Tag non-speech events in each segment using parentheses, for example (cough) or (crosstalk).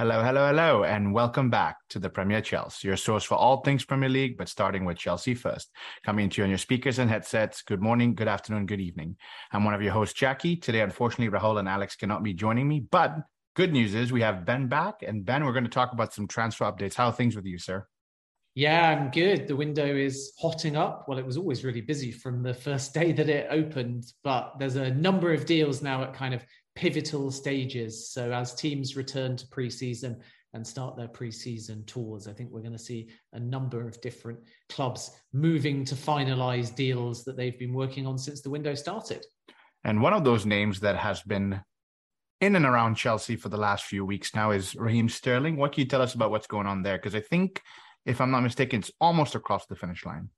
Hello, hello, hello, and welcome back to the Premier Chels, your source for all things Premier League, but starting with Chelsea first. Coming to you on your speakers and headsets. Good morning, good afternoon, good evening. I'm one of your hosts, Jackie. Today, unfortunately, Rahul and Alex cannot be joining me, but good news is we have Ben back, and Ben, we're going to talk about some transfer updates. How are things with you, sir? Yeah, I'm good. The window is hotting up. Well, it was always really busy from the first (laughs) day that it opened, but there's a number of deals now at kind of pivotal stages. So as teams return to preseason and start their preseason tours, I think we're going to see a number of different clubs moving to finalize deals that they've been working on since the window started. And one of those names that has been in and around Chelsea for the last few weeks now is Raheem Sterling. What can you tell us about what's going on there? Because I think, if I'm not mistaken, it's almost across the finish line.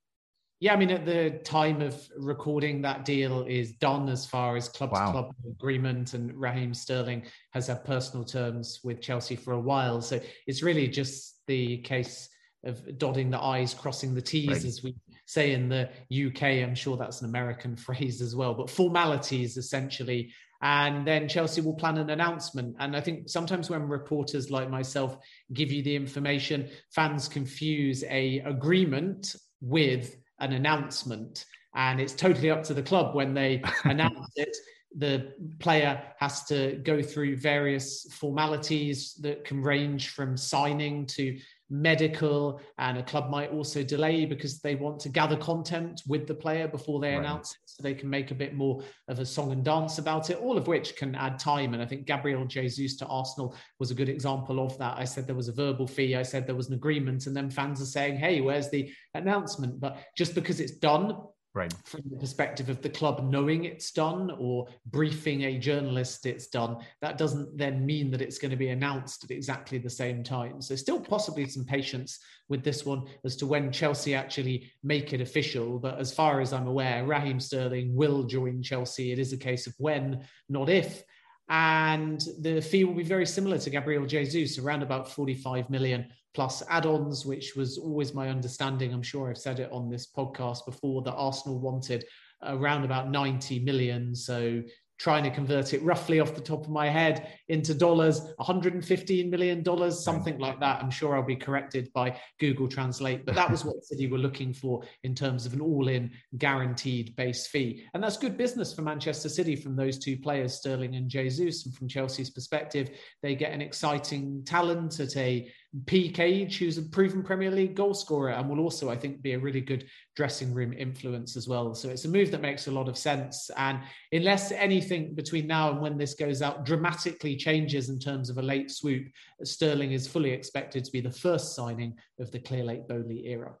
Yeah, I mean, at the time of recording, that deal is done as far as club to club agreement, and Raheem Sterling has had personal terms with Chelsea for a while. So it's really just the case of dotting the I's, crossing the T's, right. as we say in the UK. I'm sure that's an American (laughs) phrase as well, but formalities essentially. And then Chelsea will plan an announcement. And I think sometimes when reporters like myself give you the information, fans confuse a agreement with an announcement. And it's totally up to the club when they (laughs) announce it. The player has to go through various formalities that can range from signing to medical, and a club might also delay because they want to gather content with the player before they right. announce it so they can make a bit more of a song and dance about it, all of which can add time. And I think Gabriel Jesus to Arsenal was a good example of that. I said there was a verbal fee, I said there was an agreement, and then fans are saying, hey, where's the announcement? But just because it's done right. From the perspective of the club knowing it's done or briefing a journalist it's done that doesn't then mean that it's going to be announced at exactly the same time. So still possibly some patience with this one as to when chelsea actually make it official but as far as i'm aware raheem sterling will join chelsea. It is a case of when not if. And the fee will be very similar to Gabriel Jesus, around about 45 million plus add-ons, which was always my understanding. I'm sure I've said it on this podcast before that Arsenal wanted around about 90 million. So trying to convert it roughly off the top of my head into dollars 115 million dollars hmm. something like that i'm sure i'll be corrected by google translate but that was what city were looking for in terms of an all-in guaranteed base fee and that's good business for manchester city from those two players sterling and jesus and from chelsea's perspective they get an exciting talent at a peak age, who's a proven Premier League goalscorer and will also, I think, be a really good dressing room influence as well. So it's a move that makes a lot of sense. And unless anything between now and when this goes out dramatically changes in terms of a late swoop, Sterling is fully expected to be the first signing of the Clearlake Boehly era.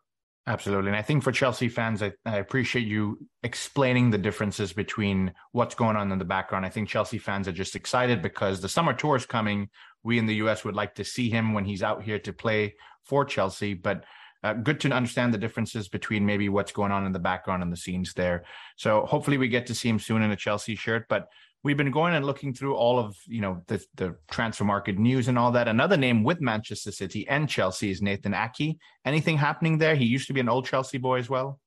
Absolutely. And I think for Chelsea fans, I, I, appreciate you explaining the differences between what's going on in the background. I think Chelsea fans are just excited because the summer tour is coming. We in the US would like to see him when he's out here to play for Chelsea. But uh, good to understand the differences between maybe what's going on in the background and the scenes there. So hopefully we get to see him soon in a Chelsea shirt. But we've been going and looking through all of you know the, the transfer market news and all that. Another name with Manchester City and Chelsea is Nathan Ake. Anything happening there? He used to be an old Chelsea boy as well.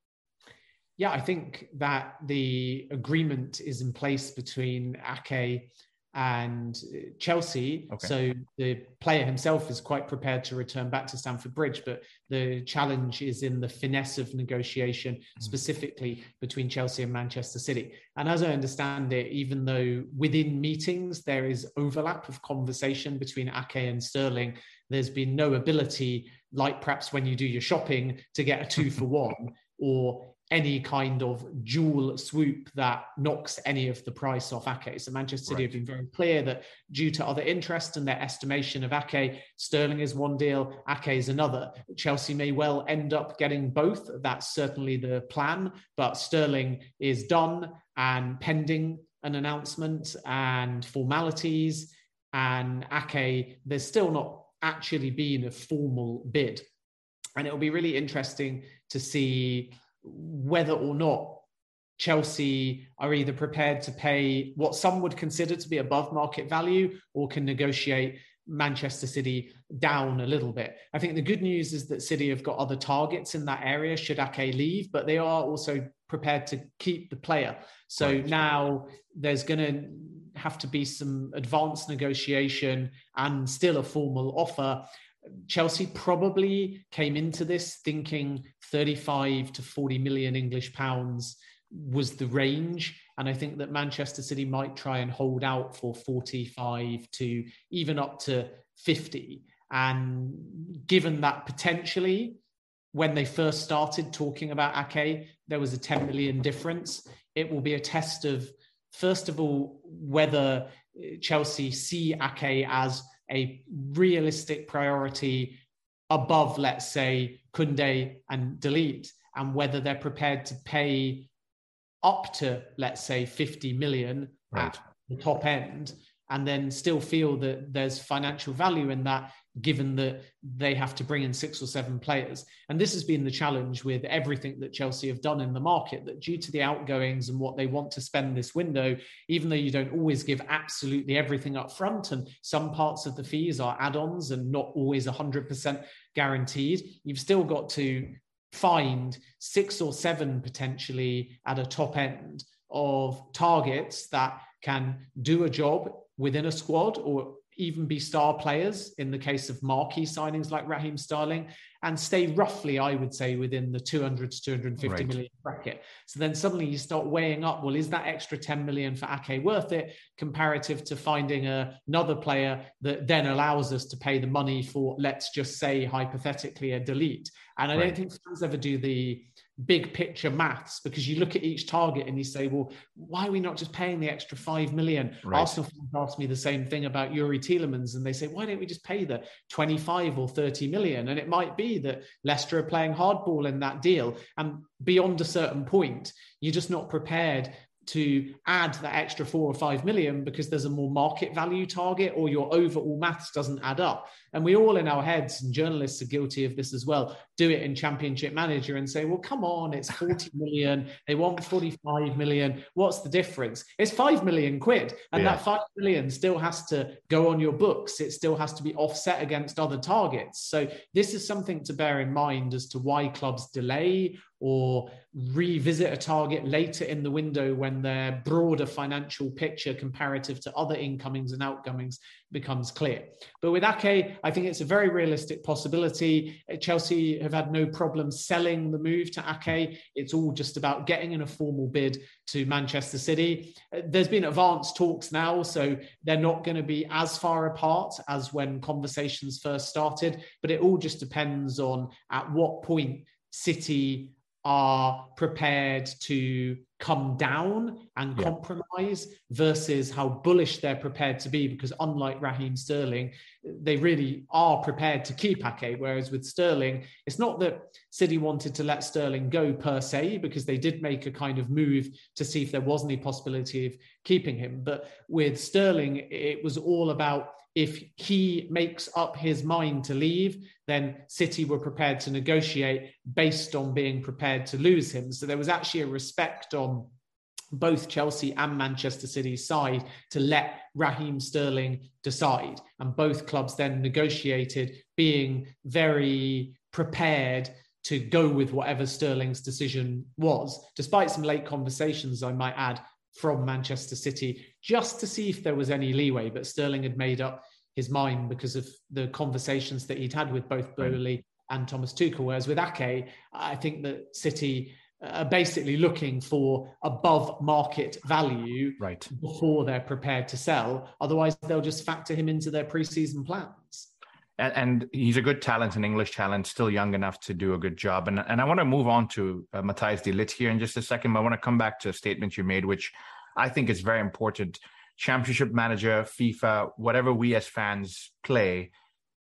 Yeah, I think that the agreement is in place between Ake and Chelsea. Okay. So the player himself is quite prepared to return back to Stamford Bridge, but the challenge is in the finesse of negotiation, mm-hmm. specifically between Chelsea and Manchester City. And as I understand it, even though within meetings there is overlap of conversation between Ake and Sterling, there's been no ability, like perhaps when you do your shopping, to get a two for (laughs) one or any kind of dual swoop that knocks any of the price off Ake. So Manchester City right. have been very clear that due to other interest and their estimation of Ake, Sterling is one deal, Ake is another. Chelsea may well end up getting both. That's certainly the plan, but Sterling is done and pending an announcement and formalities. And Ake, there's still not actually been a formal bid. And it'll be really interesting to see whether or not Chelsea are either prepared to pay what some would consider to be above market value or can negotiate Manchester City down a little bit. I think the good news is that City have got other targets in that area should Ake leave, but they are also prepared to keep the player. So right. now there's going to have to be some advanced negotiation and still a formal offer. Chelsea probably came into this thinking 35 to 40 million English pounds was the range. And I think that Manchester City might try and hold out for 45 to even up to 50. And given that potentially, when they first started talking about Ake, there was a 10 million difference. It will be a test of, first of all, whether Chelsea see Ake as a realistic priority above, let's say, Koundé and De Ligt, and whether they're prepared to pay up to, let's say, 50 million right. at the top end, and then still feel that there's financial value in that, given that they have to bring in six or seven players. And this has been the challenge with everything that Chelsea have done in the market, that due to the outgoings and what they want to spend this window, even though you don't always give absolutely everything up front, and some parts of the fees are add ons and not always 100% guaranteed, you've still got to find six or seven potentially at a top end of targets that can do a job within a squad or even be star players in the case of marquee signings like Raheem Sterling and stay roughly, I would say, within the 200 to 250 right. million bracket. So then suddenly you start weighing up, well, is that extra 10 million for Ake worth it comparative to finding a, another player that then allows us to pay the money for, let's just say, hypothetically, a De Ligt? And I right. don't think fans ever do the big picture maths because you look at each target and you say, well, why are we not just paying the extra five million? Right. Arsenal fans ask me the same thing about Youri Tielemans, and they say, why don't we just pay the 25 or 30 million? And it might be that Leicester are playing hardball in that deal, and beyond a certain point, you're just not prepared to add that extra four or five million because there's a more market value target or your overall maths doesn't add up. And we all in our heads, and journalists are guilty of this as well, do it in championship manager and say, well, come on, it's 40 (laughs) million. They want 45 million. What's the difference? It's 5 million quid. And yeah. that 5 million still has to go on your books. It still has to be offset against other targets. So this is something to bear in mind as to why clubs delay or revisit a target later in the window when their broader financial picture comparative to other incomings and outgoings becomes clear. But with Ake, I think it's a very realistic possibility. Uh, Chelsea have had no problem selling the move to Ake. It's all just about getting in a formal bid to Manchester City. Uh, there's been advanced talks now, so they're not going to be as far apart as when conversations first started. But it all just depends on at what point City are prepared to come down and yeah. compromise versus how bullish they're prepared to be because unlike Raheem Sterling they really are prepared to keep Ake whereas with Sterling it's not that City wanted to let Sterling go per se because they did make a kind of move to see if there was any possibility of keeping him but with Sterling it was all about if he makes up his mind to leave, then City were prepared to negotiate based on being prepared to lose him. So there was actually a respect on both Chelsea and Manchester City's side to let Raheem Sterling decide. And both clubs then negotiated, being very prepared to go with whatever Sterling's decision was, despite some late conversations, I might add, from Manchester City just to see if there was any leeway. But Sterling had made up his mind because of the conversations that he'd had with both Boehly and Thomas Tuchel. Whereas with Ake, I think that City are basically looking for above market value right. before they're prepared to sell. Otherwise, they'll just factor him into their preseason plans. And, and, he's a good talent, an English talent, still young enough to do a good job. And, and I want to move on to uh, Matthijs de Ligt here in just a second, but I want to come back to a statement you made, which I think is very important. Championship manager, FIFA, whatever we as fans play,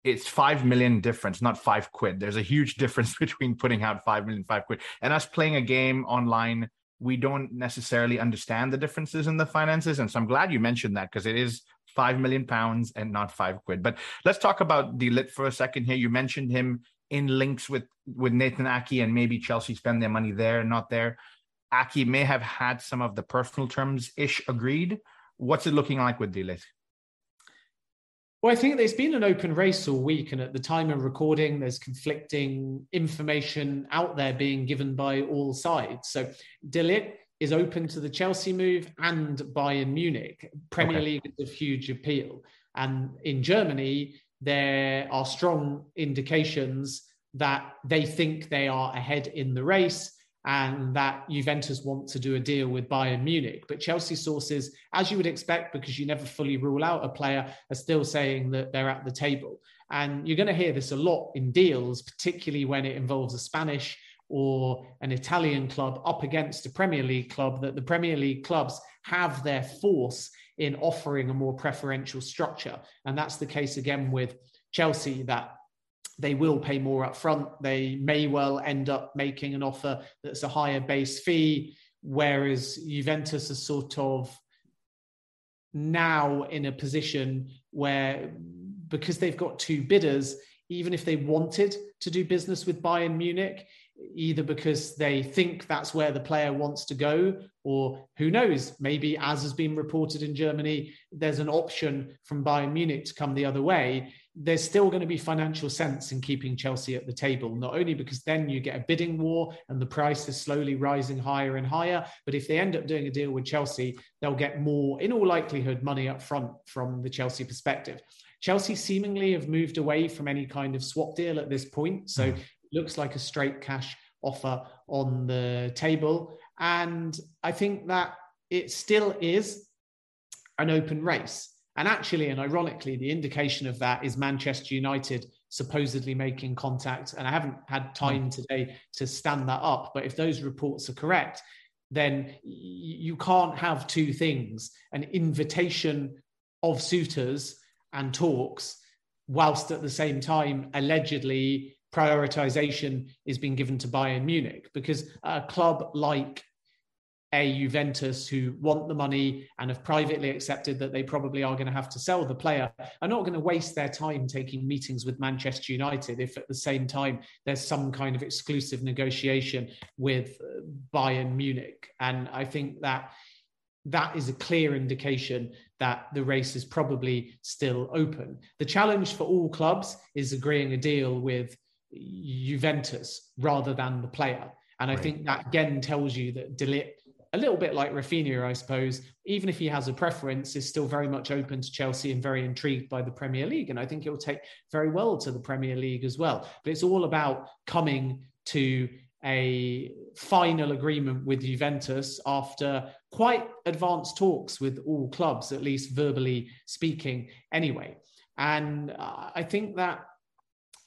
it's five million difference, not five quid. There's a huge (laughs) difference between putting out five million, five quid, and us playing a game online. We don't necessarily understand the differences in the finances, and so I'm glad you mentioned that because it is five million pounds and not five quid. But let's talk about De Ligt for a second here. You mentioned him in links with with Nathan Ake and maybe Chelsea spend their money there, not there. Ake may have had some of the personal terms ish agreed. What's it looking like with De Ligt? Well, I think there's been an open race all week, and at the time of recording, there's conflicting information out there being given by all sides. So, De Ligt is open to the Chelsea move and Bayern Munich. Premier okay. League is a huge appeal. And in Germany, there are strong indications that they think they are ahead in the race and that Juventus want to do a deal with Bayern Munich. But Chelsea sources, as you would expect, because you never fully rule out a player, are still saying that they're at the table. And you're going to hear this a lot in deals, particularly when it involves a Spanish or an Italian club up against a Premier League club, that the Premier League clubs have their force in offering a more preferential structure. And that's the case again with Chelsea, that they will pay more up front. They may well end up making an offer that's a higher base fee, whereas Juventus is sort of now in a position where, because they've got two bidders, even if they wanted to do business with Bayern Munich, either because they think that's where the player wants to go, or who knows, maybe as has been reported in Germany, there's an option from Bayern Munich to come the other way. There's still going to be financial sense in keeping Chelsea at the table, not only because then you get a bidding war and the price is slowly rising higher and higher, but if they end up doing a deal with Chelsea, they'll get more, in all likelihood, money up front from the Chelsea perspective. Chelsea seemingly have moved away from any kind of swap deal at this point. So mm looks like a straight cash offer on the table. And I think that it still is an open race. And actually, and ironically, the indication of that is Manchester United supposedly making contact. And I haven't had hmm. time today to stand that up. But if those reports are correct, then you can't have two things an invitation of suitors and talks, whilst at the same time, allegedly, prioritization is being given to Bayern Munich because a club like a Juventus who want the money and have privately accepted that they probably are going to have to sell the player are not going to waste their time taking meetings with Manchester United if at the same time there's some kind of exclusive negotiation with uh, Bayern Munich. And I think that that is a clear indication that the race is probably still open. The challenge for all clubs is agreeing a deal with Juventus rather than the player. And I right. think that again tells you that De Ligt, a little bit like Raphinha, I suppose, even if he has a preference, is still very much open to Chelsea and very intrigued by the Premier League. And I think he'll take very well to the Premier League as well. But it's all about coming to a final agreement with Juventus after quite advanced talks with all clubs, at least verbally speaking, anyway. And I think that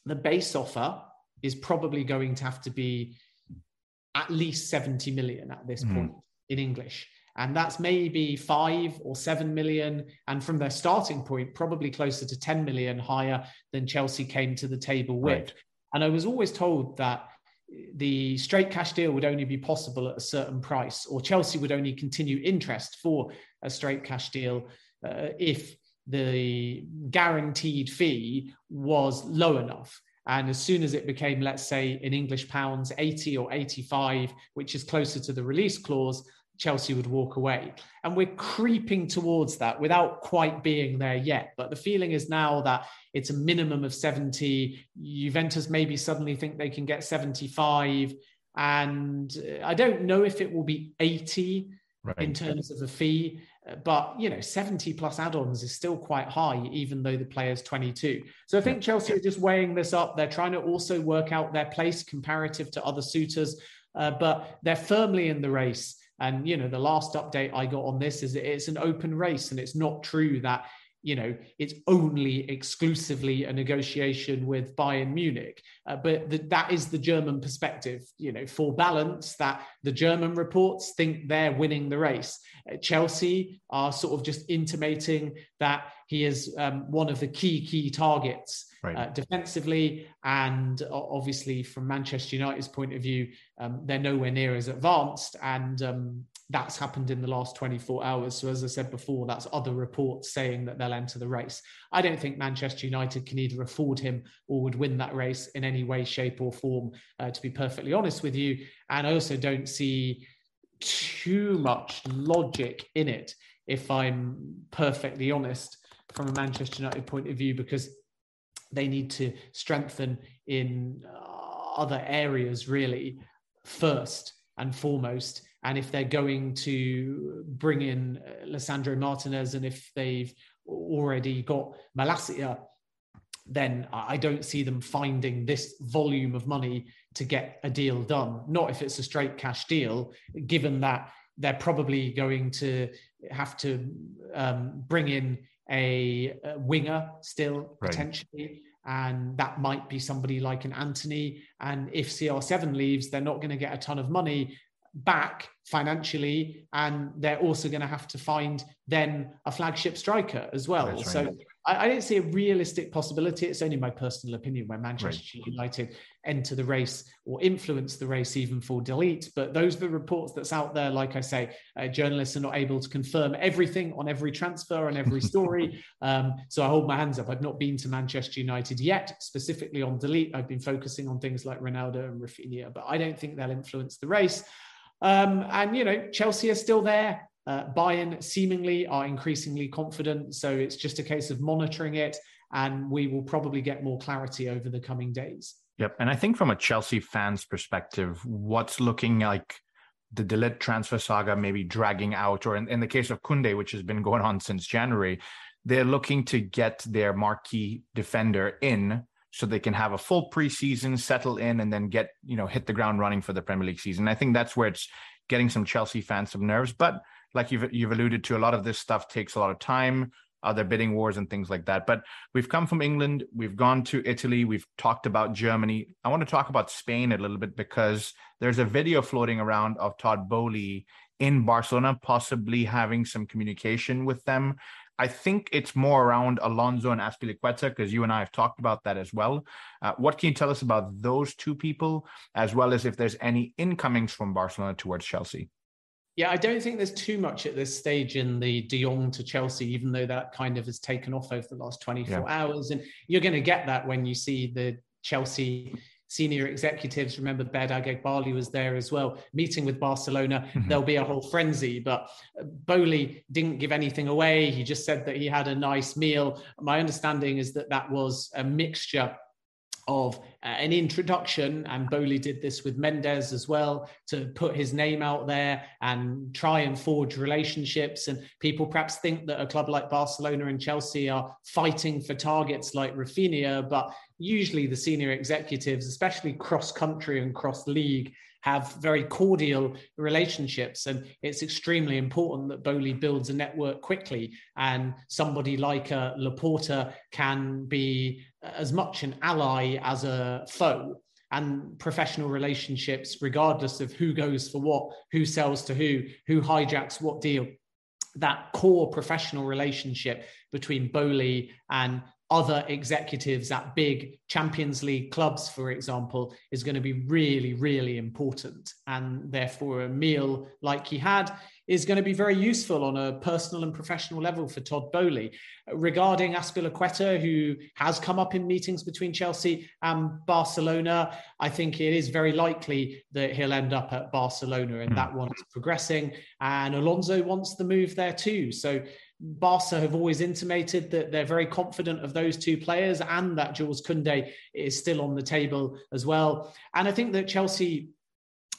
the base offer is probably going to have to be at least 70 million at this mm. point in English. And that's maybe five or seven million. And from their starting point, probably closer to 10 million higher than Chelsea came to the table with. Right. And I was always told that the straight cash deal would only be possible at a certain price, or Chelsea would only continue interest for a straight cash deal uh, if the guaranteed fee was low enough. And as soon as it became, let's say, in English pounds, 80 or 85, which is closer to the release clause, Chelsea would walk away. And we're creeping towards that without quite being there yet. But the feeling is now that it's a minimum of 70. Juventus maybe suddenly think they can get 75. And uh, I don't know if it will be 80 right. in terms of a fee. But you know, 70 plus add-ons is still quite high, even though the player's 22. So I think Chelsea are just weighing this up. They're trying to also work out their place comparative to other suitors, uh, but they're firmly in the race. And you know, the last update I got on this is it's an open race, and it's not true that you know it's only exclusively a negotiation with Bayern Munich. Uh, but the, that is the German perspective. You know, for balance, that the German reports think they're winning the race. Uh, Chelsea are sort of just intimating that he is um, one of the key key targets. Right. Uh, defensively, and obviously from Manchester United's point of view, um, they're nowhere near as advanced. And um, that's happened in the last 24 hours. So, as I said before, that's other reports saying that they'll enter the race. I don't think Manchester United can either afford him or would win that race in any way, shape, or form, uh, to be perfectly honest with you. And I also don't see too much logic in it, if I'm perfectly honest. from a Manchester United point of view because they need to strengthen in uh, other areas really first and foremost. And if they're going to bring in uh, Lisandro Martinez and if they've already got Malacia, then I don't see them finding this volume of money to get a deal done. Not if it's a straight cash deal, given that they're probably going to have to um, bring in a, a winger still right. potentially. And that might be somebody like an Antony. And if CR7 leaves, they're not going to get a ton of money back financially and they're also going to have to find then a flagship striker as well right. so I, I, don't see a realistic possibility it's only my personal opinion where manchester right. united enter the race or influence the race even for De Ligt. But those are the reports that's out there like i say uh, journalists are not able to confirm everything on every transfer and every story (laughs) um, so i hold my hands up i've not been to manchester united yet specifically on De Ligt. I've been focusing on things like ronaldo and raphinha but i don't think they'll influence the race um, and, you know, Chelsea are still there. Uh, Bayern seemingly are increasingly confident. So it's just a case of monitoring it. And we will probably get more clarity over the coming days. Yep. And I think from a Chelsea fan's perspective, what's looking like the De Ligt transfer saga maybe dragging out, or in, in the case of Koundé, which has been going on since January, they're looking to get their marquee defender in so they can have a full preseason, settle in, and then get you know hit the ground running for the Premier League season. I think that's where it's getting some Chelsea fans some nerves. But like you've you've alluded to, a lot of this stuff takes a lot of time. Other bidding wars and things like that. But we've come from England, we've gone to Italy, we've talked about Germany. I want to talk about Spain a little bit because there's a video floating around of Todd Boehly in Barcelona, possibly having some communication with them. I think it's more around Alonso and Azpilicueta because you and I have talked about that as well. Uh, what can you tell us about those two people, as well as if there's any incomings from Barcelona towards Chelsea? Yeah, I don't think there's too much at this stage in the De Jong to Chelsea, even though that kind of has taken off over the last 24 yeah. hours. And you're going to get that when you see the Chelsea senior executives. Remember, Behdad Eghbali was there as well, meeting with Barcelona. Mm-hmm. There'll be a whole frenzy. But Boehly didn't give anything away. He just said that he had a nice meal. My understanding is that that was a mixture of uh, an introduction, and Boehly did this with Mendes as well to put his name out there and try and forge relationships. And people perhaps think that a club like Barcelona and Chelsea are fighting for targets like Raphinha, but usually the senior executives, especially cross country and cross league, have very cordial relationships. And it's extremely important that Boehly builds a network quickly. And somebody like a uh, Laporta can be as much an ally as a foe. And professional relationships, regardless of who goes for what, who sells to who, who hijacks what deal, that core professional relationship between Boehly and other executives at big Champions League clubs, for example, is going to be really, really important. And therefore, a meal like he had is going to be very useful on a personal and professional level for Todd Boehly. Regarding Azpilicueta, who has come up in meetings between Chelsea and Barcelona, I think it is very likely that he'll end up at Barcelona and mm. that one is progressing. And Alonso wants the move there too. So Barca have always intimated that they're very confident of those two players and that Jules Koundé is still on the table as well. And I think that Chelsea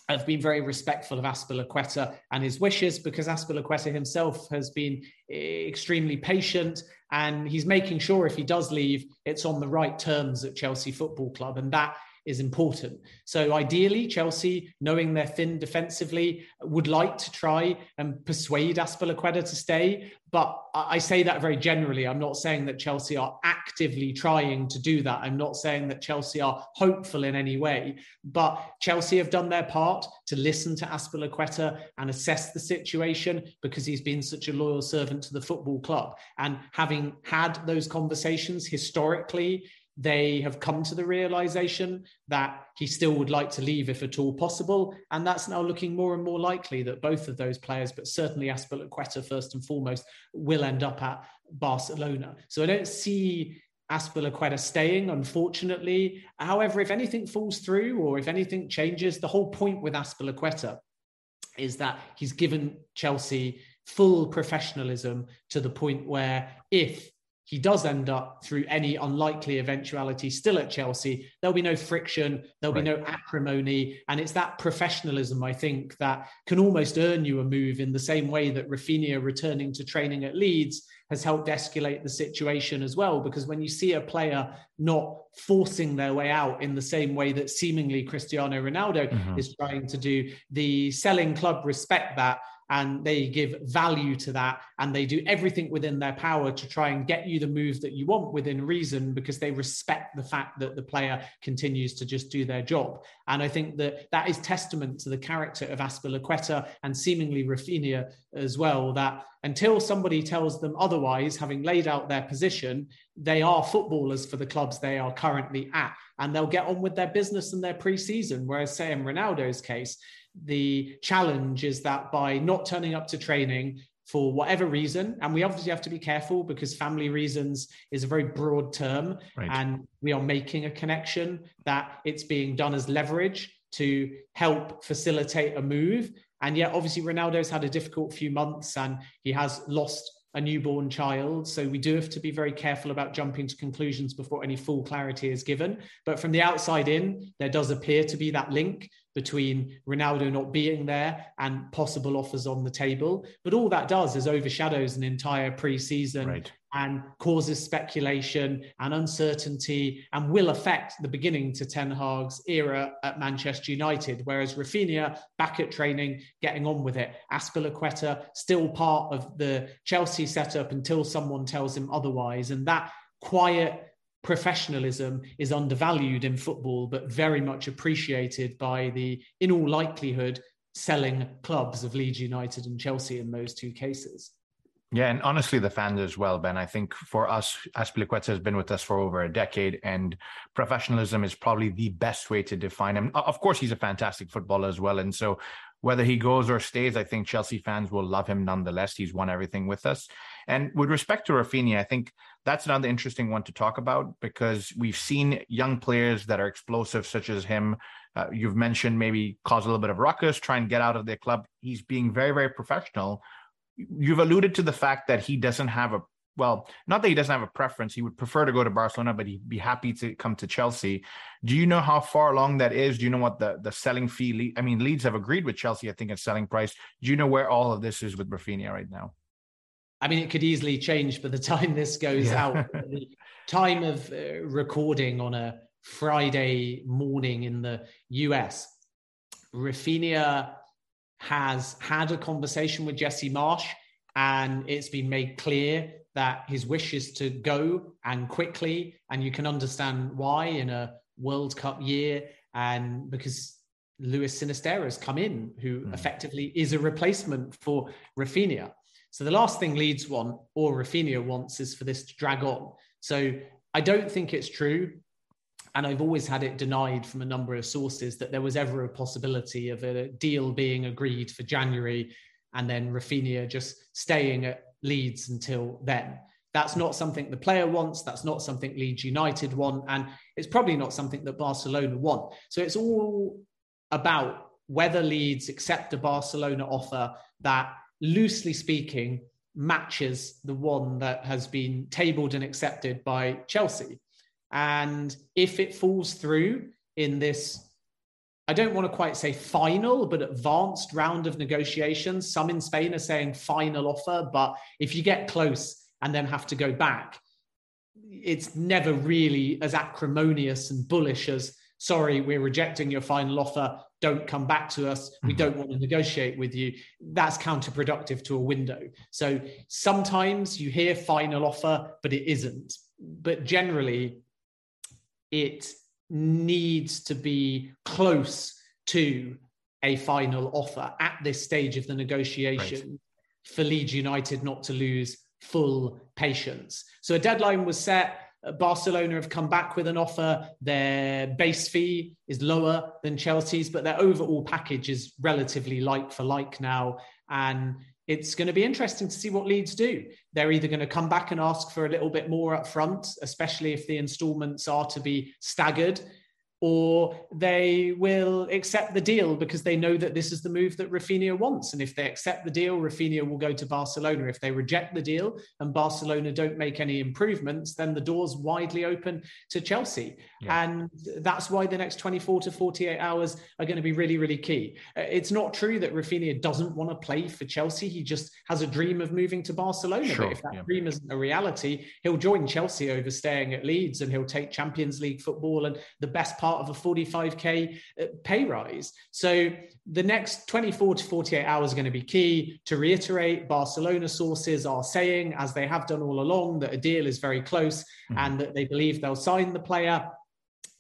have been very respectful of Azpilicueta and his wishes because Azpilicueta himself has been eh, extremely patient and he's making sure if he does leave, it's on the right terms at Chelsea Football Club. And that is important. So ideally, Chelsea, knowing they're thin defensively, would like to try and persuade Azpilicueta to stay. But I say that very generally. I'm not saying that Chelsea are actively trying to do that. I'm not saying that Chelsea are hopeful in any way. But Chelsea have done their part to listen to Azpilicueta and assess the situation because he's been such a loyal servant to the football club. And having had those conversations historically, they have come to the realization that he still would like to leave if at all possible. And that's now looking more and more likely that both of those players, but certainly Azpilicueta first and foremost, will end up at Barcelona. So I don't see Azpilicueta staying, unfortunately. However, if anything falls through or if anything changes, the whole point with Azpilicueta is that he's given Chelsea full professionalism to the point where if he does end up through any unlikely eventuality still at Chelsea, there'll be no friction, there'll right. be no acrimony. And it's that professionalism, I think, that can almost earn you a move in the same way that Raphinha returning to training at Leeds has helped escalate the situation as well. Because when you see a player not forcing their way out in the same way that seemingly Cristiano Ronaldo mm-hmm. is trying to do, the selling club respect that and they give value to that and they do everything within their power to try and get you the move that you want within reason because they respect the fact that the player continues to just do their job. And i think that that is testament to the character of Azpilicueta and seemingly Raphinha as well that until somebody tells them otherwise having laid out their position they are footballers for the clubs they are currently at and they'll get on with their business and their pre-season whereas say in Ronaldo's case the challenge is that by not turning up to training for whatever reason, and we obviously have to be careful because family reasons is a very broad term, right. and we are making a connection that it's being done as leverage to help facilitate a move. And yet, obviously, Ronaldo's had a difficult few months and he has lost a newborn child. So we do have to be very careful about jumping to conclusions before any full clarity is given. But from the outside in, there does appear to be that link between Ronaldo not being there and possible offers on the table. But all that does is overshadows an entire pre-season right. And causes speculation and uncertainty and will affect the beginning to Ten Hag's era at Manchester United. Whereas Raphinha back at training, getting on with it. Azpilicueta still part of the Chelsea setup until someone tells him otherwise. And that quiet professionalism is undervalued in football, but very much appreciated by the, in all likelihood, selling clubs of Leeds United and Chelsea in those two cases. Yeah, and honestly, the fans as well, Ben. I think for us, Azpilicueta has been with us for over a decade, and professionalism is probably the best way to define him. Of course, he's a fantastic footballer as well, and so whether he goes or stays, I think Chelsea fans will love him nonetheless. He's won everything with us. And with respect to Raphinha, I think that's another interesting one to talk about because we've seen young players that are explosive, such as him. Uh, you've mentioned maybe cause a little bit of ruckus, try and get out of their club. He's being very, very professional. You've alluded to the fact that he doesn't have a well, not that he doesn't have a preference. He would prefer to go to Barcelona, but he'd be happy to come to Chelsea. Do you know how far along that is? Do you know what the, the selling fee? I mean, Leeds have agreed with Chelsea, I think, at selling price. Do you know where all of this is with Raphinha right now? I mean, it could easily change by the time this goes yeah. out. (laughs) the time of uh, recording on a Friday morning in the US, Raphinha has had a conversation with Jesse Marsch, and it's been made clear that his wish is to go and quickly, and you can understand why in a World Cup year, and because Luis Sinisterra has come in, who mm. effectively is a replacement for Raphinha. So the last thing Leeds want or Raphinha wants is for this to drag on. So I don't think it's true. And I've always had it denied from a number of sources that there was ever a possibility of a deal being agreed for January and then Raphinha just staying at Leeds until then. That's not something the player wants. That's not something Leeds United want. And it's probably not something that Barcelona want. So it's all about whether Leeds accept a Barcelona offer that, loosely speaking, matches the one that has been tabled and accepted by Chelsea. And if it falls through in this I don't want to quite say final, but advanced round of negotiations. Some in Spain are saying final offer, but if you get close and then have to go back, it's never really as acrimonious and bullish as sorry, we're rejecting your final offer. Don't come back to us. We mm-hmm. don't want to negotiate with you. That's counterproductive to a window. So sometimes you hear final offer, but it isn't. But generally, it needs to be close to a final offer at this stage of the negotiation right. for Leeds United not to lose full patience. So a deadline was set. Uh, Barcelona have come back with an offer. Their base fee is lower than Chelsea's, but their overall package is relatively like for like now. And it's going to be interesting to see what Leeds do. They're either going to come back and ask for a little bit more up front, especially if the installments are to be staggered. Or they will accept the deal because they know that this is the move that Raphinha wants. And if they accept the deal, Raphinha will go to Barcelona. If they reject the deal and Barcelona don't make any improvements, then the door's widely open to Chelsea. Yeah. And that's why the next 24 to 48 hours are going to be really, really key. Uh, it's not true that Raphinha doesn't want to play for Chelsea. He just has a dream of moving to Barcelona. Sure. But if that yeah. dream isn't a reality, he'll join Chelsea over staying at Leeds and he'll take Champions League football and the best part part of a 45k uh, pay rise. So the next 24 to 48 hours are going to be key. To reiterate, Barcelona sources are saying, as they have done all along, that a deal is very close mm-hmm. and that they believe they'll sign the player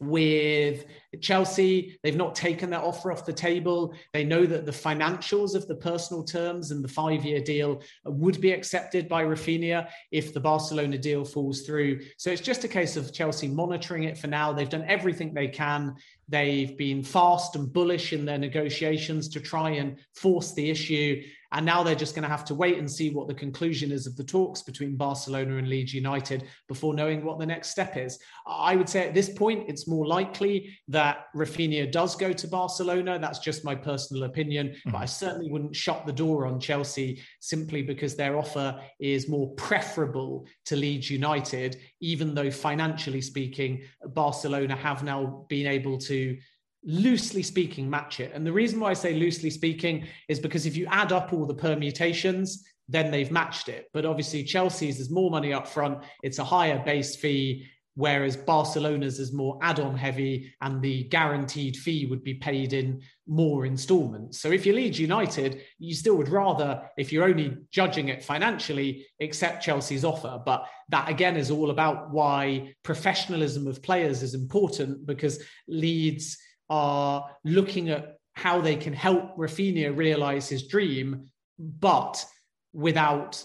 with Chelsea. They've not taken their offer off the table. They know that the financials of the personal terms and the five year deal would be accepted by Raphinha if the Barcelona deal falls through. So it's just a case of Chelsea monitoring it for now. They've done everything they can. They've been fast and bullish in their negotiations to try and force the issue. And now they're just going to have to wait and see what the conclusion is of the talks between Barcelona and Leeds United before knowing what the next step is. I would say at this point, it's more likely that Raphinha does go to Barcelona. That's just my personal opinion. Mm-hmm. But I certainly wouldn't shut the door on Chelsea simply because their offer is more preferable to Leeds United, even though financially speaking, Barcelona have now been able to loosely speaking, match it. And the reason why I say loosely speaking is because if you add up all the permutations, then they've matched it. But obviously, Chelsea's is more money up front, it's a higher base fee, whereas Barcelona's is more add on heavy, and the guaranteed fee would be paid in more installments. So if you Leeds United, you still would rather, if you're only judging it financially, accept Chelsea's offer. But that again is all about why professionalism of players is important because Leeds are looking at how they can help Raphinha realize his dream, but without,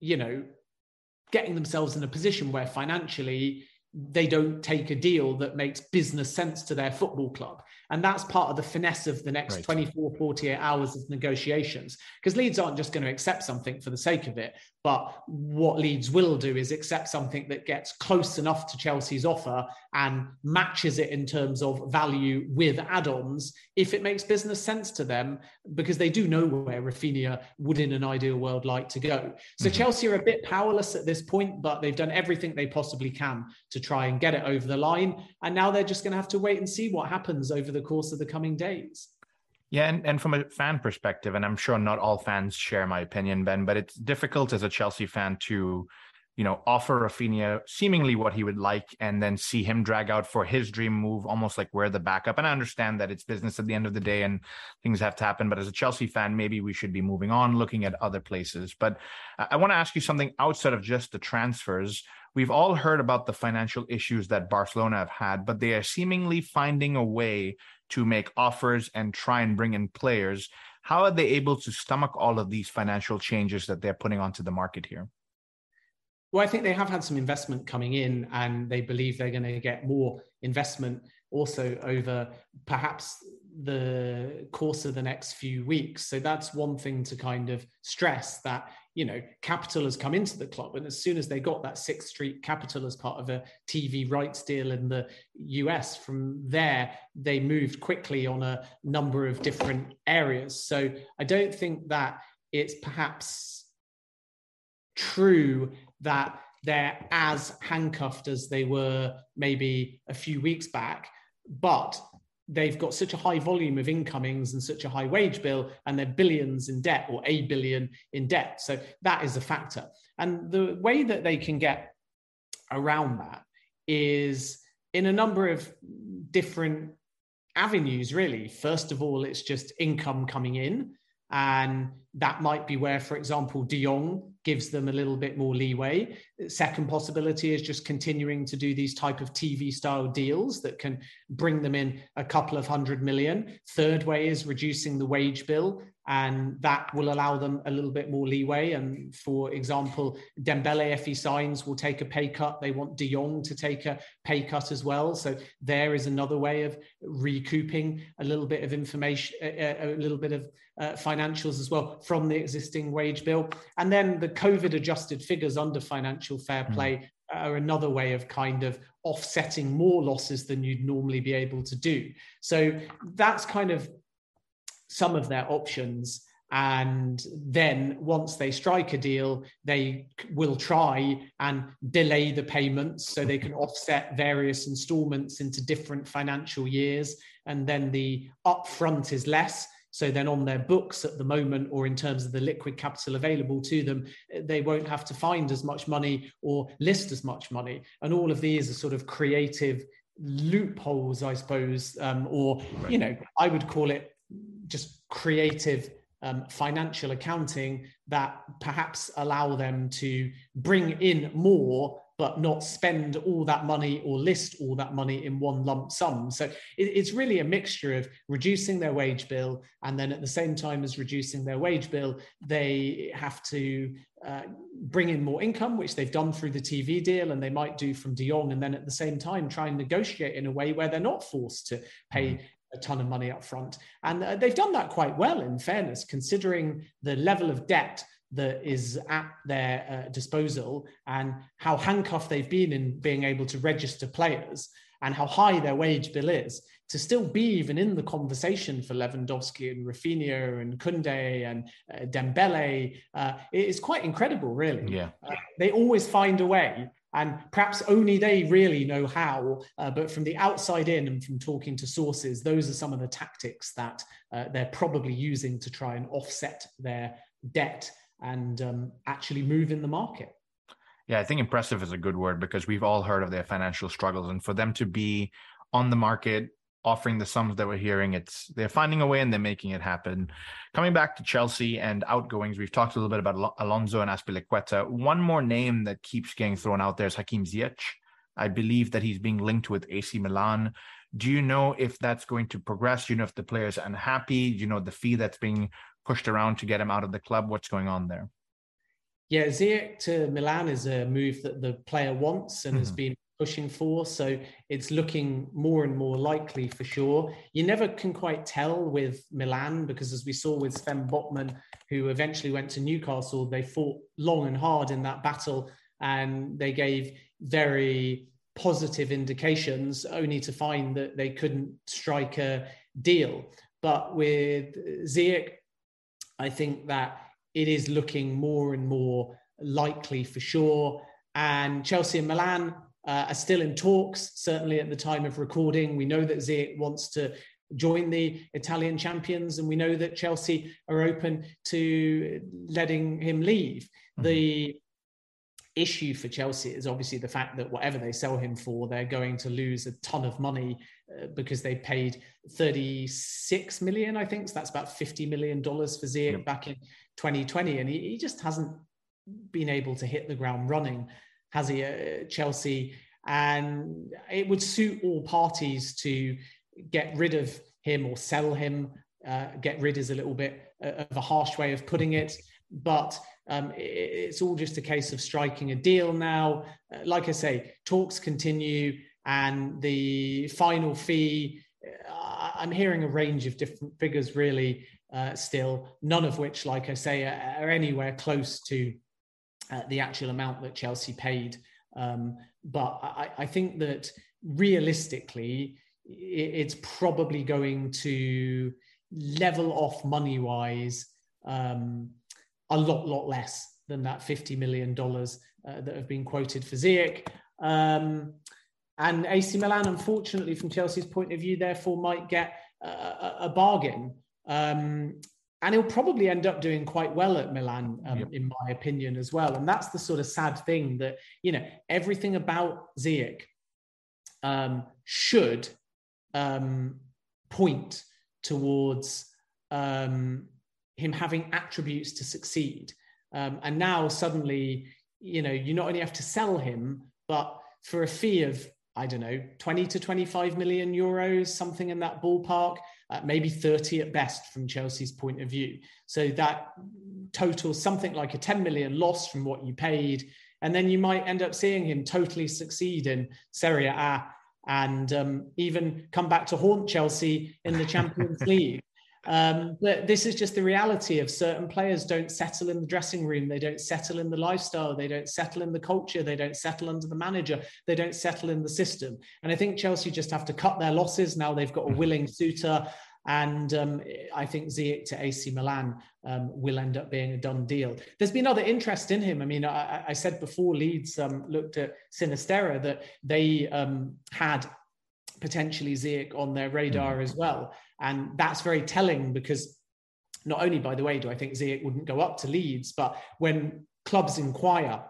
you know, getting themselves in a position where financially they don't take a deal that makes business sense to their football club. And that's part of the finesse of the next right. 24, 48 hours of negotiations. Because Leeds aren't just going to accept something for the sake of it. But what Leeds will do is accept something that gets close enough to Chelsea's offer and matches it in terms of value with add ons if it makes business sense to them, because they do know where Raphinha would, in an ideal world, like to go. So mm-hmm. Chelsea are a bit powerless at this point, but they've done everything they possibly can to try and get it over the line. And now they're just going to have to wait and see what happens over the course of the coming days. Yeah, and, and from a fan perspective, and I'm sure not all fans share my opinion, Ben, but it's difficult as a Chelsea fan to, you know, offer Raphinha seemingly what he would like and then see him drag out for his dream move, almost like we're the backup. And I understand that it's business at the end of the day and things have to happen. But as a Chelsea fan, maybe we should be moving on, looking at other places. But I want to ask you something outside of just the transfers. We've all heard about the financial issues that Barcelona have had, but they are seemingly finding a way to make offers and try and bring in players. How are they able to stomach all of these financial changes that they're putting onto the market here? Well, I think they have had some investment coming in, and they believe they're going to get more investment also over perhaps the course of the next few weeks. So that's one thing to kind of stress that you know, capital has come into the club. And as soon as they got that Sixth Street capital as part of a TV rights deal in the US, from there, they moved quickly on a number of different areas. So I don't think that it's perhaps true that they're as handcuffed as they were maybe a few weeks back. But they've got such a high volume of incomings and such a high wage bill and they're billions in debt or a billion in debt. So that is a factor. And the way that they can get around that is in a number of different avenues really. First of all it's just income coming in and that might be where, for example, De Jong gives them a little bit more leeway. Second possibility is just continuing to do these type of TV style deals that can bring them in a couple of hundred million. Third way is reducing the wage bill and that will allow them a little bit more leeway. And for example, Dembele, if he signs, will take a pay cut. They want De Jong to take a pay cut as well. So there is another way of recouping a little bit of information, a, a little bit of uh, financials as well from the existing wage bill. And then the COVID adjusted figures under financial fair hmm. play. Mm are another way of kind of offsetting more losses than you'd normally be able to do. So that's kind of some of their options. And then once they strike a deal, they will try and delay the payments so they can offset various installments into different financial years. And then the upfront is less. So then on their books at the moment, or in terms of the liquid capital available to them, they won't have to find as much money or list as much money. And all of these are sort of creative loopholes, I suppose, um, or, you know, I would call it just creative um, financial accounting that perhaps allow them to bring in more but not spend all that money or list all that money in one lump sum. So it, it's really a mixture of reducing their wage bill, and then at the same time as reducing their wage bill, they have to uh, bring in more income, which they've done through the TV deal, and they might do from De Jong, and then at the same time try and negotiate in a way where they're not forced to pay mm-hmm. a ton of money up front. And uh, they've done that quite well, in fairness, considering the level of debt that is at their uh, disposal and how handcuffed they've been in being able to register players and how high their wage bill is to still be even in the conversation for Lewandowski and Raphinha and Kounde and uh, Dembele uh, is quite incredible, really. Yeah, uh, they always find a way, and perhaps only they really know how. Uh, but from the outside in, and from talking to sources, those are some of the tactics that uh, they're probably using to try and offset their debt and um, actually move in the market. Yeah, I think impressive is a good word because we've all heard of their financial struggles, and for them to be on the market offering the sums that we're hearing, it's they're finding a way and they're making it happen. Coming back to Chelsea and outgoings, we've talked a little bit about Alonso and Azpilicueta. One more name that keeps getting thrown out there is Hakim Ziyech. I believe that he's being linked with AC Milan. Do you know if that's going to progress? Do you know if the player is unhappy? Do you know the fee that's being pushed around to get him out of the club? What's going on there? Yeah, Ziyech to Milan is a move that the player wants and mm-hmm. has been pushing for. So it's looking more and more likely for sure. You never can quite tell with Milan because, as we saw with Sven Botman, who eventually went to Newcastle, they fought long and hard in that battle and they gave very positive indications only to find that they couldn't strike a deal. But with Ziyech, I think that it is looking more and more likely for sure. And Chelsea and Milan uh, are still in talks, certainly at the time of recording. We know that Ziyech wants to join the Italian champions, and we know that Chelsea are open to letting him leave. Mm-hmm. The issue for Chelsea is obviously the fact that whatever they sell him for, they're going to lose a ton of money uh, because they paid 36 million, I think. So that's about 50 million dollars for Ziyech back in 2020, and he, he, just hasn't been able to hit the ground running, has he? Uh, Chelsea, and it would suit all parties to get rid of him or sell him. Uh, get rid is a little bit uh, of a harsh way of putting it, but um, it's all just a case of striking a deal now. Uh, like I say, talks continue, and the final fee. Uh, I'm hearing a range of different figures, really, uh, still, none of which, like I say, are, are anywhere close to uh, the actual amount that Chelsea paid. Um, but I, I, think that realistically, it's probably going to level off money wise. Um, a lot, lot less than that $50 million uh, that have been quoted for Ziyech. Um, and AC Milan, unfortunately, from Chelsea's point of view, therefore might get a, a bargain. Um, and he'll probably end up doing quite well at Milan, um, yep. in my opinion, as well. And that's the sort of sad thing that, you know, everything about Ziyech um, should um, point towards um, him having attributes to succeed. Um, and now suddenly, you know, you not only have to sell him, but for a fee of, I don't know, 20 to 25 million euros, something in that ballpark, uh, maybe 30 at best from Chelsea's point of view. So that totals something like a 10 million loss from what you paid. And then you might end up seeing him totally succeed in Serie A and um, even come back to haunt Chelsea in the (laughs) Champions League. Um, but this is just the reality of certain players don't settle in the dressing room. They don't settle in the lifestyle. They don't settle in the culture. They don't settle under the manager. They don't settle in the system. And I think Chelsea just have to cut their losses. Now they've got a willing suitor. And um, I think Ziyech to AC Milan um, will end up being a done deal. There's been other interest in him. I mean, I, I said before Leeds um, looked at Sinisterra that they um, had potentially Ziyech on their radar mm. as well. And that's very telling because not only, by the way, do I think Ziyech wouldn't go up to Leeds, but when clubs inquire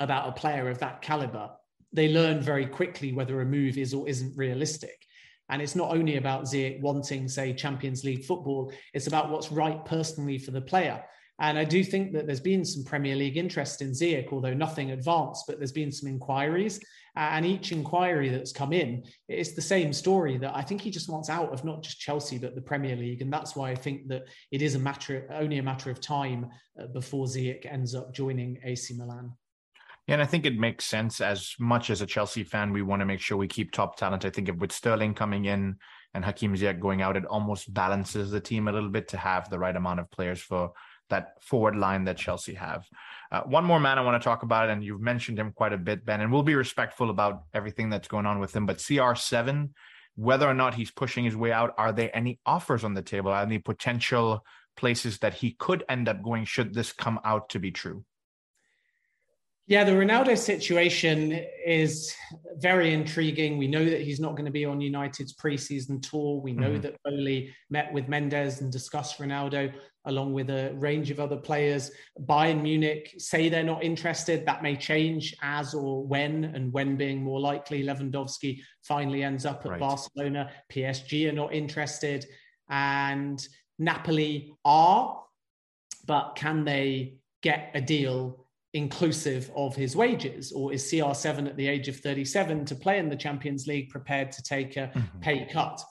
about a player of that caliber, they learn very quickly whether a move is or isn't realistic. And it's not only about Ziyech wanting, say, Champions League football, it's about what's right personally for the player. And I do think that there's been some Premier League interest in Ziyech, although nothing advanced, but there's been some inquiries. And each inquiry that's come in, it's the same story that I think he just wants out of not just Chelsea, but the Premier League. And that's why I think that it is a matter, only a matter of time uh, before Ziyech ends up joining AC Milan. Yeah, and I think it makes sense as much as a Chelsea fan, we want to make sure we keep top talent. I think with Sterling coming in and Hakim Ziyech going out, it almost balances the team a little bit to have the right amount of players for that forward line that Chelsea have. Uh, one more man I want to talk about, and you've mentioned him quite a bit, Ben, and we'll be respectful about everything that's going on with him. But CR7, whether or not he's pushing his way out, are there any offers on the table? Are any potential places that he could end up going should this come out to be true? Yeah, the Ronaldo situation is very intriguing. We know that he's not going to be on United's preseason tour. We know mm-hmm. that Boehly met with Mendes and discussed Ronaldo along with a range of other players. Bayern Munich say they're not interested. That may change as or when, and when being more likely. Lewandowski finally ends up at right. Barcelona. PSG are not interested. And Napoli are, but can they get a deal inclusive of his wages? Or is CR7 at the age of 37 to play in the Champions League prepared to take a mm-hmm. pay cut?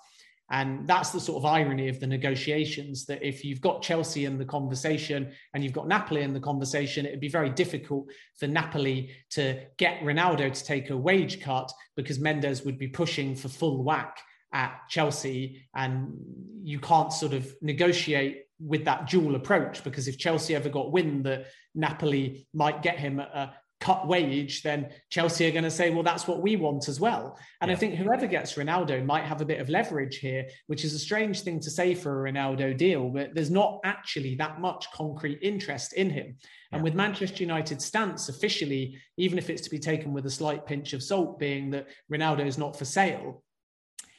And that's the sort of irony of the negotiations that if you've got Chelsea in the conversation and you've got Napoli in the conversation, it'd be very difficult for Napoli to get Ronaldo to take a wage cut because Mendes would be pushing for full whack at Chelsea. And you can't sort of negotiate with that dual approach because if Chelsea ever got wind that Napoli might get him at a cut wage, then Chelsea are going to say, well, that's what we want as well. And yeah. I think whoever gets Ronaldo might have a bit of leverage here, which is a strange thing to say for a Ronaldo deal, but there's not actually that much concrete interest in him. And with Manchester United's stance officially, even if it's to be taken with a slight pinch of salt, being that Ronaldo is not for sale,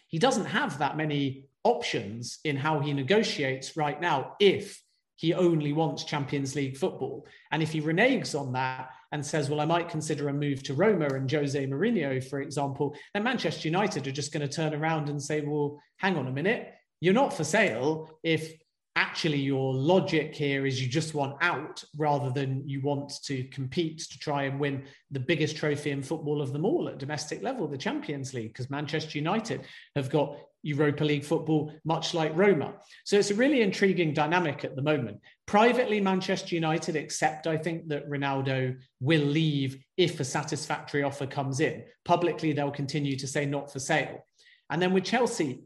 he doesn't have that many options in how he negotiates right now if he only wants Champions League football. And if he reneges on that and says, well, I might consider a move to Roma and Jose Mourinho, for example, then Manchester United are just going to turn around and say, well, hang on a minute. You're not for sale if actually your logic here is you just want out rather than you want to compete to try and win the biggest trophy in football of them all at domestic level, the Champions League, because Manchester United have got Europa League football, much like Roma. So it's a really intriguing dynamic at the moment. Privately, Manchester United accept, I think, that Ronaldo will leave if a satisfactory offer comes in. Publicly, they'll continue to say not for sale. And then with Chelsea,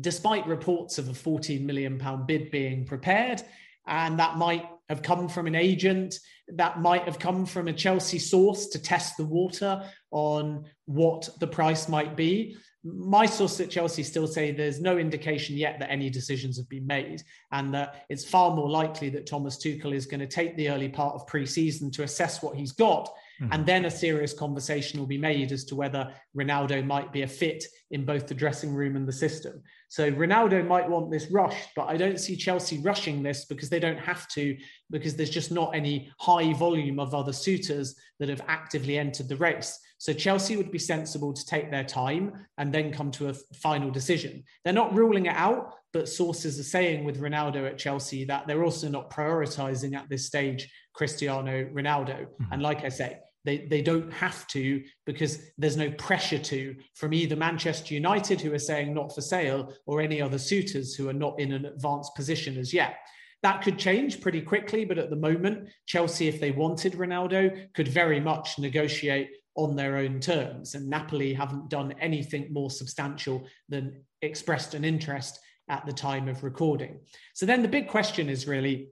despite reports of a 14 million pound bid being prepared, and that might have come from an agent, that might have come from a Chelsea source to test the water on what the price might be. My source at Chelsea still say there's no indication yet that any decisions have been made, and that it's far more likely that Thomas Tuchel is going to take the early part of pre-season to assess what he's got Mm-hmm. And then a serious conversation will be made as to whether Ronaldo might be a fit in both the dressing room and the system. So Ronaldo might want this rushed, but I don't see Chelsea rushing this because they don't have to, because there's just not any high volume of other suitors that have actively entered the race. So Chelsea would be sensible to take their time and then come to a final decision. They're not ruling it out, but sources are saying with Ronaldo at Chelsea that they're also not prioritizing at this stage Cristiano Ronaldo. Mm-hmm. And like I say, they, they don't have to because there's no pressure to from either Manchester United, who are saying not for sale, or any other suitors who are not in an advanced position as yet. That could change pretty quickly, but at the moment, Chelsea, if they wanted Ronaldo, could very much negotiate on their own terms. And Napoli haven't done anything more substantial than expressed an interest at the time of recording. So then the big question is really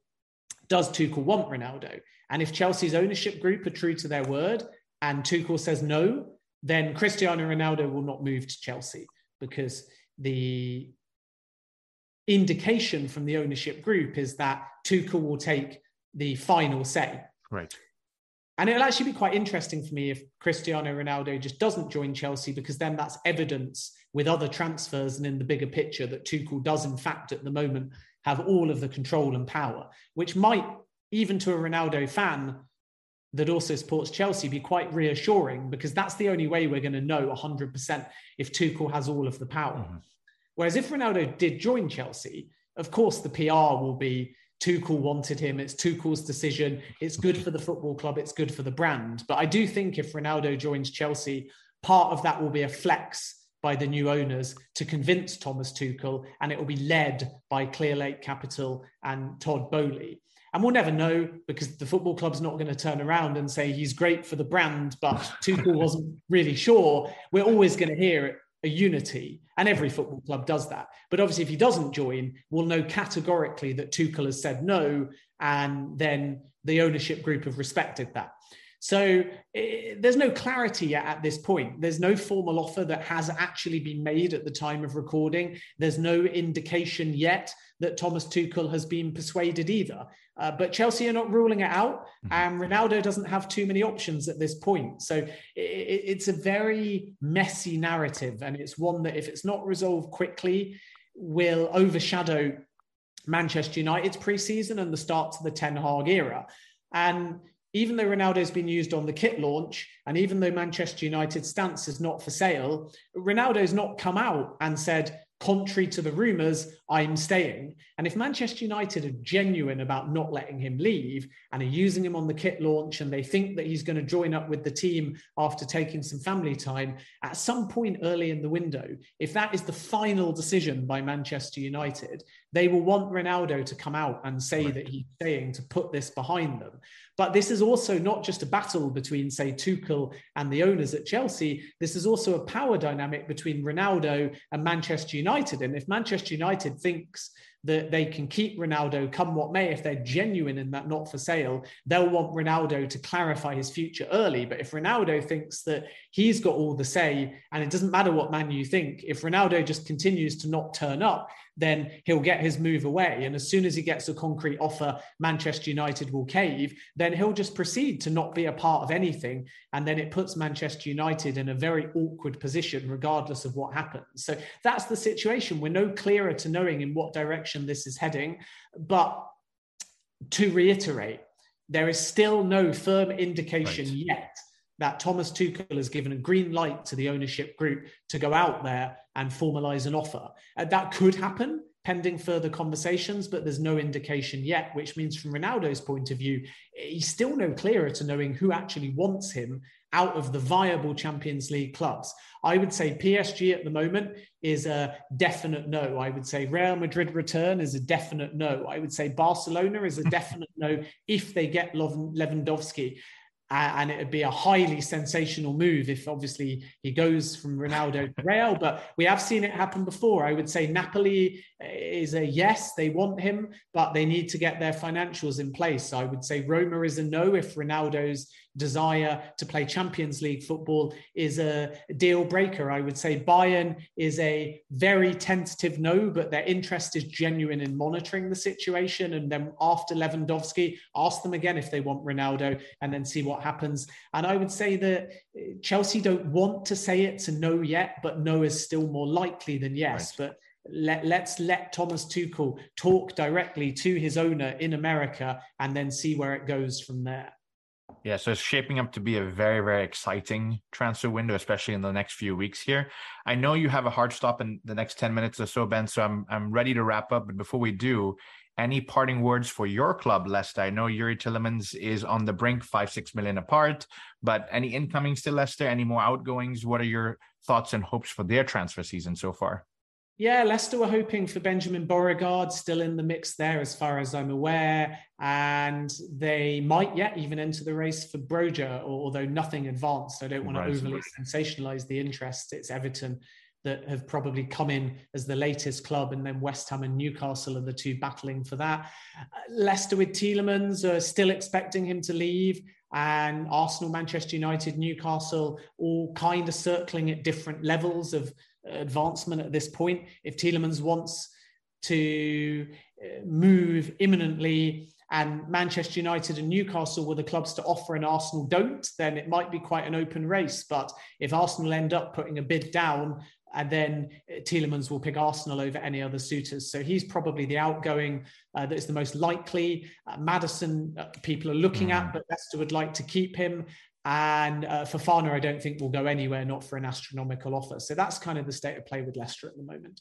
does Tuchel want Ronaldo? And if Chelsea's ownership group are true to their word and Tuchel says no, then Cristiano Ronaldo will not move to Chelsea because the indication from the ownership group is that Tuchel will take the final say. Right. And it'll actually be quite interesting for me if Cristiano Ronaldo just doesn't join Chelsea, because then that's evidence with other transfers and in the bigger picture that Tuchel does, in fact, at the moment, have all of the control and power, which might, even to a Ronaldo fan that also supports Chelsea, be quite reassuring because that's the only way we're going to know 100% if Tuchel has all of the power. Mm-hmm. Whereas if Ronaldo did join Chelsea, of course, the PR will be Tuchel wanted him. It's Tuchel's decision. It's good for the football club. It's good for the brand. But I do think if Ronaldo joins Chelsea, part of that will be a flex by the new owners to convince Thomas Tuchel, and it will be led by Clearlake Capital and Todd Boehly. And we'll never know because the football club's not going to turn around and say he's great for the brand, but Tuchel (laughs) wasn't really sure. We're always going to hear a unity, and every football club does that. But obviously, if he doesn't join, we'll know categorically that Tuchel has said no, and then the ownership group have respected that. So it, there's no clarity yet at this point. There's no formal offer that has actually been made at the time of recording. There's no indication yet that Thomas Tuchel has been persuaded either. Uh, but Chelsea are not ruling it out, mm-hmm. and Ronaldo doesn't have too many options at this point. So it, it's a very messy narrative, and it's one that, if it's not resolved quickly, will overshadow Manchester United's preseason and the start to the Ten Hag era. And even though Ronaldo's been used on the kit launch, and even though Manchester United's stance is not for sale, Ronaldo's not come out and said, contrary to the rumours, I'm staying. And if Manchester United are genuine about not letting him leave and are using him on the kit launch and they think that he's going to join up with the team after taking some family time, at some point early in the window, if that is the final decision by Manchester United, they will want Ronaldo to come out and say right. that he's staying to put this behind them. But this is also not just a battle between, say, Tuchel and the owners at Chelsea. This is also a power dynamic between Ronaldo and Manchester United. And if Manchester United thinks that they can keep Ronaldo come what may. If they're genuine in that not for sale, they'll want Ronaldo to clarify his future early. But if Ronaldo thinks that he's got all the say and it doesn't matter what man you think, if Ronaldo just continues to not turn up, then he'll get his move away. And as soon as he gets a concrete offer, Manchester United will cave, then he'll just proceed to not be a part of anything. And then it puts Manchester United in a very awkward position, regardless of what happens. So that's the situation. We're no clearer to knowing in what direction this is heading. But to reiterate, there is still no firm indication right. yet that Thomas Tuchel has given a green light to the ownership group to go out there and formalize an offer. Uh, that could happen pending further conversations, but there's no indication yet, which means from Ronaldo's point of view, he's still no clearer to knowing who actually wants him out of the viable Champions League clubs. I would say PSG at the moment is a definite no. I would say Real Madrid return is a definite no. I would say Barcelona is a (laughs) definite no if they get Lewandowski and it would be a highly sensational move if obviously he goes from Ronaldo to (laughs) Real. But we have seen it happen before. I would say Napoli uh, is a yes, they want him, but they need to get their financials in place. I would say Roma is a no if Ronaldo's desire to play Champions League football is a deal breaker. I would say Bayern is a very tentative no, but their interest is genuine in monitoring the situation. And then after Lewandowski, ask them again if they want Ronaldo and then see what happens. And I would say that eh, Chelsea don't want to say it's a no yet, but no is still more likely than yes. Right. But let, let's let Thomas Tuchel talk directly to his owner in America and then see where it goes from there. Yeah, so it's shaping up to be a very, very exciting transfer window, especially in the next few weeks here. I know you have a hard stop in the next 10 minutes or so, Ben, so I'm I'm ready to wrap up. But before we do, any parting words for your club, Leicester? I know Yuri Tielemans is on the brink, five, six million apart, but any incomings to Leicester, any more outgoings? What are your thoughts and hopes for their transfer season so far? Yeah, Leicester were hoping for Benjamin Bourigeaud, still in the mix there, as far as I'm aware. And they might yet even enter the race for Broja, although nothing advanced. I don't want right. to overly sensationalize the interest. It's Everton that have probably come in as the latest club, and then West Ham and Newcastle are the two battling for that. Leicester with Tielemans are still expecting him to leave, and Arsenal, Manchester United, Newcastle, all kind of circling at different levels of advancement at this point. If Tielemans wants to uh, move imminently and Manchester United and Newcastle were the clubs to offer and Arsenal don't, then it might be quite an open race. But if Arsenal end up putting a bid down, and then uh, Tielemans will pick Arsenal over any other suitors. So he's probably the outgoing uh, that is the most likely. Uh, Maddison, uh, people are looking mm. at, but Leicester would like to keep him. And uh, Fofana, I don't think will go anywhere, not for an astronomical offer. So that's kind of the state of play with Leicester at the moment.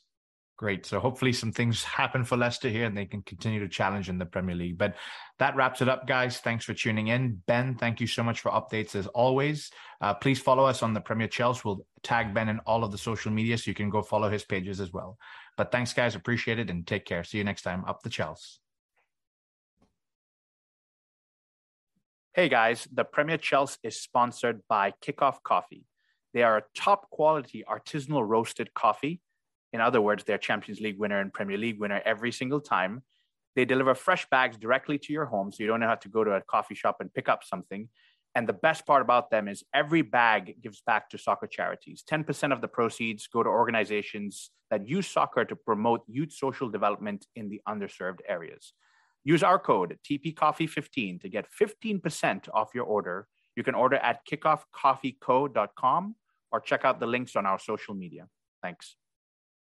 Great. So hopefully some things happen for Leicester here and they can continue to challenge in the Premier League. But that wraps it up, guys. Thanks for tuning in. Ben, thank you so much for updates as always. Uh, please follow us on the Premier Chels. We'll tag Ben in all of the social media so you can go follow his pages as well. But thanks, guys. Appreciate it and take care. See you next time. Up the Chelsea. Hey guys, the Premier Chels is sponsored by Kickoff Coffee. They are a top quality artisanal roasted coffee in other words, they're Champions League winner and Premier League winner every single time. They deliver fresh bags directly to your home, so you don't have to go to a coffee shop and pick up something. And the best part about them is every bag gives back to soccer charities. 10% of the proceeds go to organizations that use soccer to promote youth social development in the underserved areas. Use our code TPCoffee15 to get 15% off your order. You can order at kickoffcoffeeco.com or check out the links on our social media. Thanks.